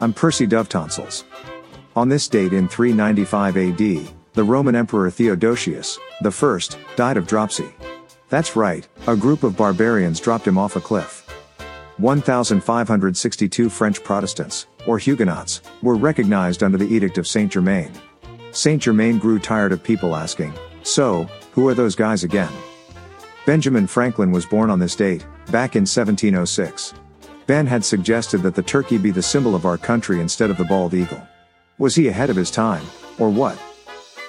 I'm Percy Dovetonsils. On this date in 395 AD, the Roman Emperor Theodosius I died of dropsy. That's right, a group of barbarians dropped him off a cliff. 1,562 French Protestants, or Huguenots, were recognized under the Edict of Saint Germain. Saint Germain grew tired of people asking, So, who are those guys again? Benjamin Franklin was born on this date, back in 1706. Ben had suggested that the turkey be the symbol of our country instead of the bald eagle. Was he ahead of his time, or what?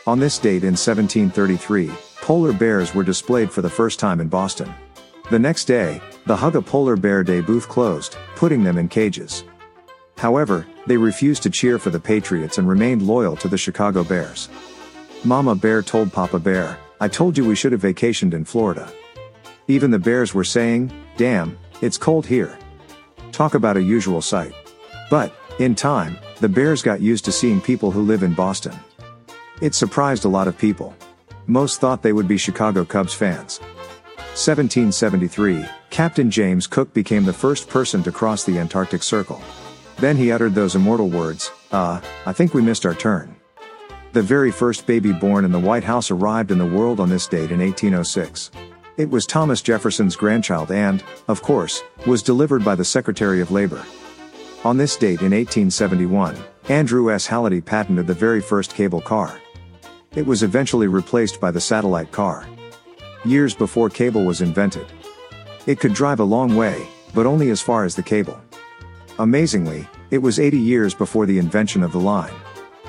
On this date in 1733, polar bears were displayed for the first time in Boston. The next day, the Hug a Polar Bear Day booth closed, putting them in cages. However, they refused to cheer for the Patriots and remained loyal to the Chicago Bears. Mama Bear told Papa Bear, I told you we should have vacationed in Florida. Even the bears were saying, damn, it's cold here. Talk about a usual sight. But, in time, the bears got used to seeing people who live in Boston. It surprised a lot of people. Most thought they would be Chicago Cubs fans. 1773, Captain James Cook became the first person to cross the Antarctic Circle. Then he uttered those immortal words, uh, I think we missed our turn. The very first baby born in the White House arrived in the world on this date in 1806. It was Thomas Jefferson's grandchild and, of course, was delivered by the Secretary of Labor. On this date in 1871, Andrew S. Hallidie patented the very first cable car. It was eventually replaced by the satellite car. Years before cable was invented. It could drive a long way, but only as far as the cable. Amazingly, it was 80 years before the invention of the line.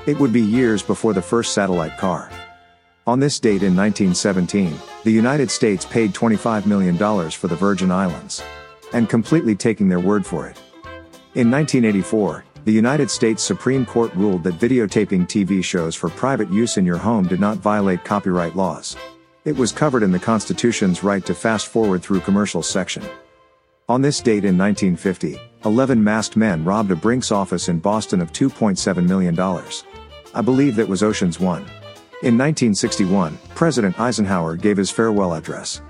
It would be years before the first satellite car. On this date in 1917, the United States paid $25 million for the Virgin Islands. And completely taking their word for it. In 1984, the United States Supreme Court ruled that videotaping TV shows for private use in your home did not violate copyright laws. It was covered in the Constitution's right to fast forward through commercials section. On this date in 1950, 11 masked men robbed a Brinks office in Boston of $2.7 million. I believe that was Ocean's 1. In 1961, President Eisenhower gave his farewell address.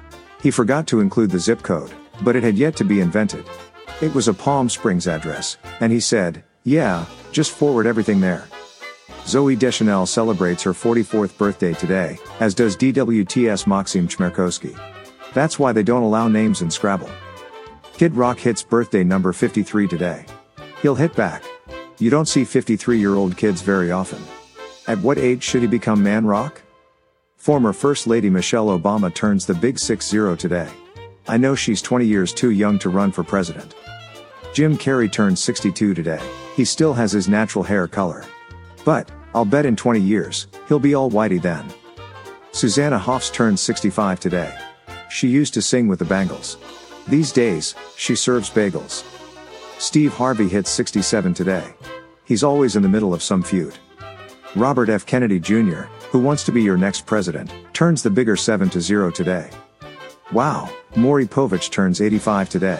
He forgot to include the zip code, but it had yet to be invented. It was a Palm Springs address, and he said, Yeah, just forward everything there. Zooey Deschanel celebrates her 44th birthday today, as does DWTS Maxim Chmerkovskiy. That's why they don't allow names in Scrabble. Kid Rock hits birthday number 53 today. He'll hit back. You don't see 53 year old kids very often. At what age should he become man rock? Former First Lady Michelle Obama turns the big 6-0 today. I know she's 20 years too young to run for president. Jim Carrey turns 62 today. He still has his natural hair color. But, I'll bet in 20 years, he'll be all whitey then. Susanna Hoffs turns 65 today. She used to sing with the Bangles. These days, she serves bagels. Steve Harvey hits 67 today. He's always in the middle of some feud. Robert F. Kennedy Jr., who wants to be your next president, turns the bigger 7 to 0 today. Wow, Maury Povich turns 85 today.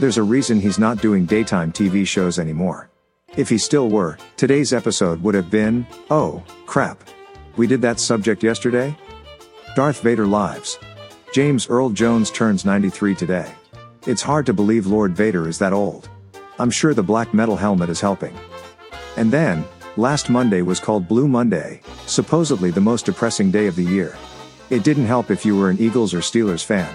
There's a reason he's not doing daytime TV shows anymore. If he still were, today's episode would have been, oh, crap. We did that subject yesterday? Darth Vader lives. James Earl Jones turns 93 today. It's hard to believe Lord Vader is that old. I'm sure the black metal helmet is helping. And then, Last Monday was called Blue Monday, supposedly the most depressing day of the year. It didn't help if you were an Eagles or Steelers fan.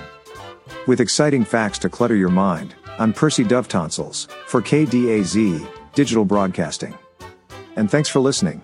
With exciting facts to clutter your mind, I'm Percy Dovetonsils, for KDAZ, Digital Broadcasting. And thanks for listening.